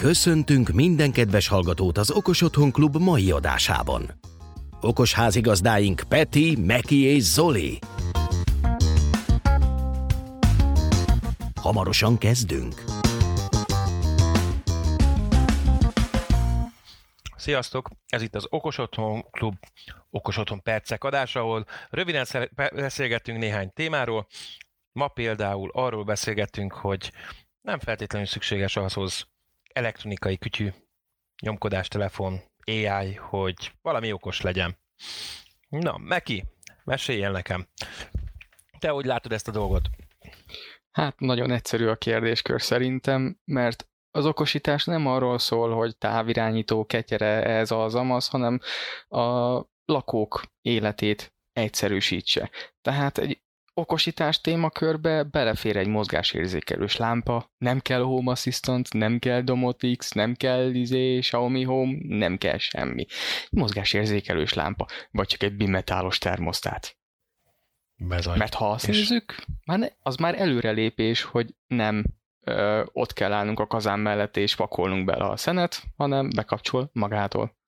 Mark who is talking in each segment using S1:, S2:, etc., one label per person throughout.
S1: Köszöntünk minden kedves hallgatót az Okos Otthon Klub mai adásában. Okos házigazdáink Peti, Meki és Zoli. Hamarosan kezdünk.
S2: Sziasztok! Ez itt az Okos Otthon Klub Okos Otthon percek adása, ahol röviden beszélgettünk néhány témáról. Ma például arról beszélgettünk, hogy nem feltétlenül szükséges ahhoz elektronikai kütyű, nyomkodás, telefon, AI, hogy valami okos legyen. Na, Meki, mesélj el nekem. Te hogy látod ezt a dolgot?
S3: Hát nagyon egyszerű a kérdéskör szerintem, mert az okosítás nem arról szól, hogy távirányító, ketyere, ez az amaz, hanem a lakók életét egyszerűsítse. Tehát egy okosítás témakörbe belefér egy mozgásérzékelős lámpa, nem kell Home Assistant, nem kell Domotics, nem kell izé, Xiaomi Home, nem kell semmi. Mozgásérzékelős lámpa, vagy csak egy bimetálos termosztát.
S2: Bezony.
S3: Mert ha azt És... nézzük, már ne, az már előrelépés, hogy nem ö, ott kell állnunk a kazán mellett és pakolnunk bele a szenet, hanem bekapcsol magától.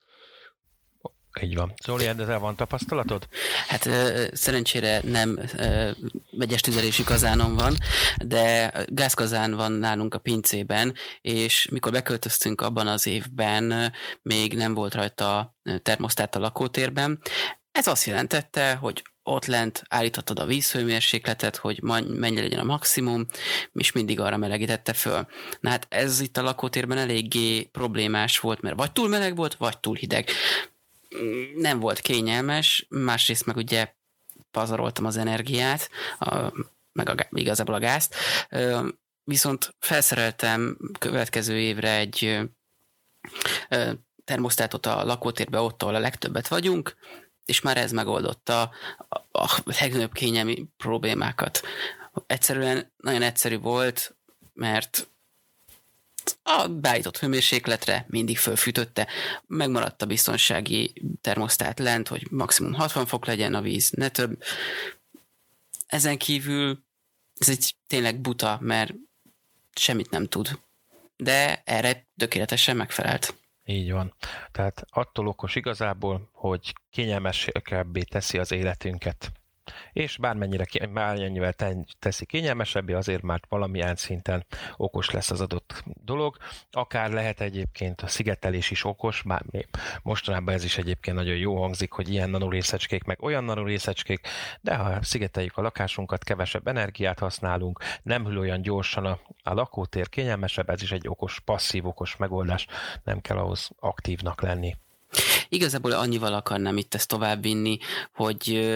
S2: Így van. Zoli, ezzel van tapasztalatod?
S4: Hát szerencsére nem vegyes tüzelésű kazánom van, de gázkazán van nálunk a pincében, és mikor beköltöztünk abban az évben, még nem volt rajta termosztát a lakótérben. Ez azt jelentette, hogy ott lent állíthatod a vízhőmérsékletet, hogy mennyi legyen a maximum, és mindig arra melegítette föl. Na hát ez itt a lakótérben eléggé problémás volt, mert vagy túl meleg volt, vagy túl hideg nem volt kényelmes, másrészt meg ugye pazaroltam az energiát, a, meg a, igazából a gázt, viszont felszereltem következő évre egy termosztátot a lakótérbe, ott, ahol a legtöbbet vagyunk, és már ez megoldotta a, a legnagyobb kényelmi problémákat. Egyszerűen nagyon egyszerű volt, mert a beállított hőmérsékletre mindig fölfűtötte, megmaradt a biztonsági termosztát lent, hogy maximum 60 fok legyen a víz, ne több. Ezen kívül ez egy tényleg buta, mert semmit nem tud. De erre tökéletesen megfelelt.
S2: Így van. Tehát attól okos igazából, hogy kényelmesebbé teszi az életünket és bármennyire, bármennyivel teszi kényelmesebbé, azért már valamilyen szinten okos lesz az adott dolog. Akár lehet egyébként a szigetelés is okos, bár mostanában ez is egyébként nagyon jó hangzik, hogy ilyen nanorészecskék, meg olyan nanorészecskék, de ha szigeteljük a lakásunkat, kevesebb energiát használunk, nem hűl olyan gyorsan a, a lakótér, kényelmesebb, ez is egy okos, passzív, okos megoldás, nem kell ahhoz aktívnak lenni.
S4: Igazából annyival akarnám itt ezt továbbvinni, hogy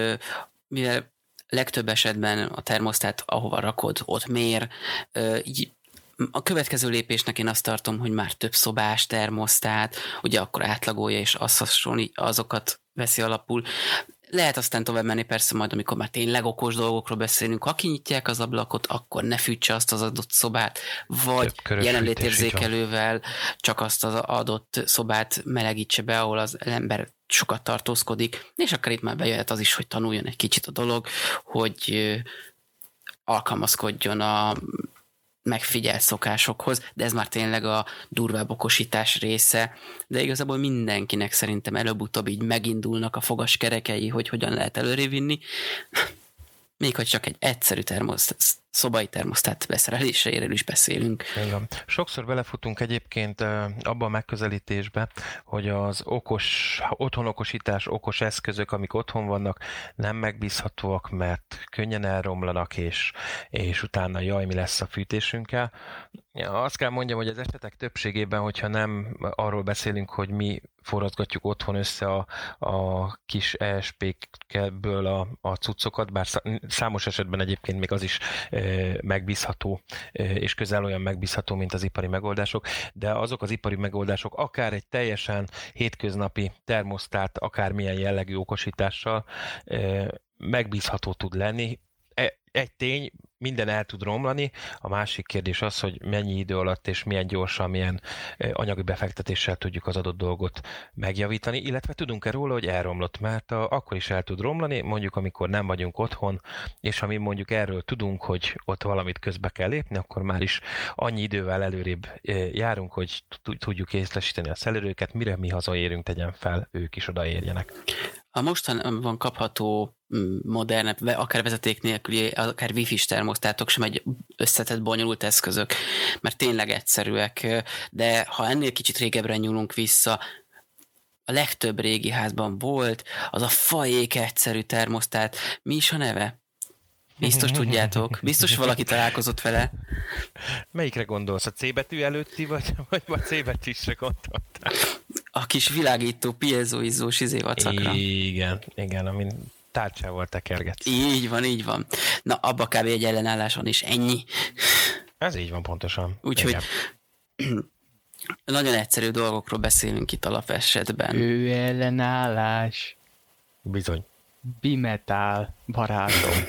S4: mivel legtöbb esetben a termosztát, ahova rakod, ott mér, így a következő lépésnek én azt tartom, hogy már több szobás termosztát, ugye akkor átlagolja, és az azokat veszi alapul. Lehet aztán tovább menni persze majd, amikor már tényleg okos dolgokról beszélünk. Ha kinyitják az ablakot, akkor ne fűtse azt az adott szobát, vagy jelenlétérzékelővel csak azt az adott szobát melegítse be, ahol az ember sokat tartózkodik, és akkor itt már bejöhet az is, hogy tanuljon egy kicsit a dolog, hogy alkalmazkodjon a megfigyelt szokásokhoz, de ez már tényleg a durvább okosítás része, de igazából mindenkinek szerintem előbb-utóbb így megindulnak a fogas kerekei, hogy hogyan lehet előrévinni, még hogy csak egy egyszerű termosztát, szobai termosztát beszereléséről is beszélünk.
S2: Igen. Sokszor belefutunk egyébként abba a megközelítésbe, hogy az okos, otthonokosítás, okos eszközök, amik otthon vannak, nem megbízhatóak, mert könnyen elromlanak, és, és utána jaj, mi lesz a fűtésünkkel. Ja, azt kell mondjam, hogy az esetek többségében, hogyha nem arról beszélünk, hogy mi forrazgatjuk otthon össze a, a kis ESP-kből a, a cuccokat, bár számos esetben egyébként még az is e, megbízható, e, és közel olyan megbízható, mint az ipari megoldások, de azok az ipari megoldások akár egy teljesen hétköznapi termosztát, akármilyen jellegű okosítással e, megbízható tud lenni, egy tény, minden el tud romlani, a másik kérdés az, hogy mennyi idő alatt és milyen gyorsan, milyen anyagi befektetéssel tudjuk az adott dolgot megjavítani, illetve tudunk-e róla, hogy elromlott, mert a, akkor is el tud romlani, mondjuk amikor nem vagyunk otthon, és ha mi mondjuk erről tudunk, hogy ott valamit közbe kell lépni, akkor már is annyi idővel előrébb járunk, hogy tudjuk észlesíteni a szelőrőket, mire mi hazaérünk, tegyen fel, ők is odaérjenek.
S4: A mostanában kapható mm, modernebb, akár vezeték nélküli, akár wifi-s termosztátok sem egy összetett, bonyolult eszközök, mert tényleg egyszerűek, de ha ennél kicsit régebbre nyúlunk vissza, a legtöbb régi házban volt, az a fajék egyszerű termosztát. Mi is a neve? Biztos tudjátok. Biztos valaki találkozott vele.
S2: Melyikre gondolsz? A C betű előtti, vagy, vagy a C betűsre gondoltál?
S4: Kis világító piezoizós izé vacakra.
S2: Igen, igen, amin tárcsával tekergetsz.
S4: Így van, így van. Na, abba kb. egy ellenállás van, és ennyi.
S2: Ez így van pontosan.
S4: Úgyhogy nagyon egyszerű dolgokról beszélünk itt alapesetben.
S3: Ő ellenállás.
S2: Bizony.
S3: Bimetál, barátom.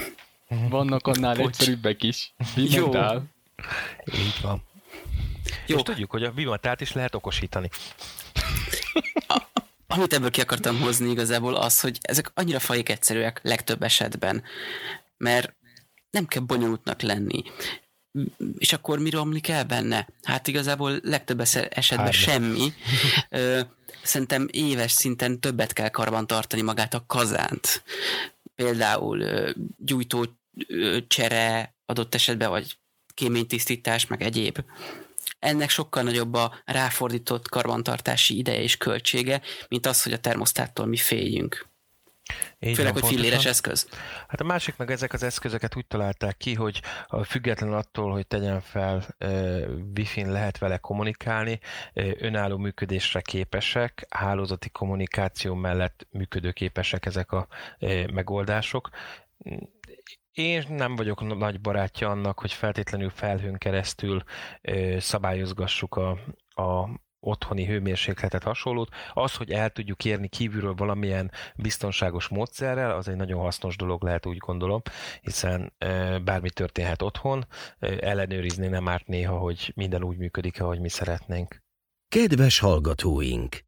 S3: Vannak annál Bocs. egyszerűbbek is. Bimetál.
S2: Így van. Jó. És tudjuk, hogy a bimetát is lehet okosítani.
S4: Amit ebből ki akartam hozni igazából az, hogy ezek annyira fajék egyszerűek legtöbb esetben, mert nem kell bonyolultnak lenni. És akkor mi romlik el benne? Hát igazából legtöbb esetben Hárma. semmi. Szerintem éves szinten többet kell karban tartani magát a kazánt. Például gyújtó csere adott esetben, vagy kéménytisztítás, meg egyéb. Ennek sokkal nagyobb a ráfordított karbantartási ideje és költsége, mint az, hogy a termosztáttól mi féljünk. Így Főleg, van, hogy filléres eszköz.
S2: Hát a másik meg ezek az eszközöket úgy találták ki, hogy független attól, hogy tegyen fel Wi-Fi-n lehet vele kommunikálni, önálló működésre képesek, hálózati kommunikáció mellett működőképesek ezek a megoldások én nem vagyok nagy barátja annak, hogy feltétlenül felhőn keresztül ö, szabályozgassuk a, a otthoni hőmérsékletet hasonlót. Az, hogy el tudjuk érni kívülről valamilyen biztonságos módszerrel, az egy nagyon hasznos dolog lehet, úgy gondolom, hiszen ö, bármi történhet otthon, ö, ellenőrizni nem árt néha, hogy minden úgy működik, ahogy mi szeretnénk.
S1: Kedves hallgatóink!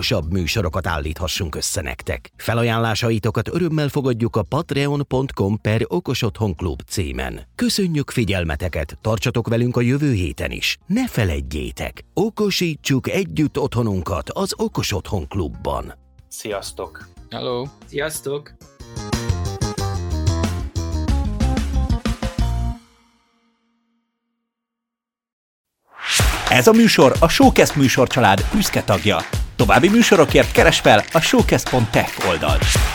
S1: okosabb műsorokat állíthassunk össze nektek. Felajánlásaitokat örömmel fogadjuk a patreon.com per okosotthonklub címen. Köszönjük figyelmeteket, tartsatok velünk a jövő héten is. Ne feledjétek, okosítsuk együtt otthonunkat az Okos Otthon Klubban.
S2: Sziasztok!
S3: Hello!
S4: Sziasztok!
S5: Ez a műsor a Showcast műsorcsalád büszke tagja. További műsorokért keres fel a showcast.tech oldalt.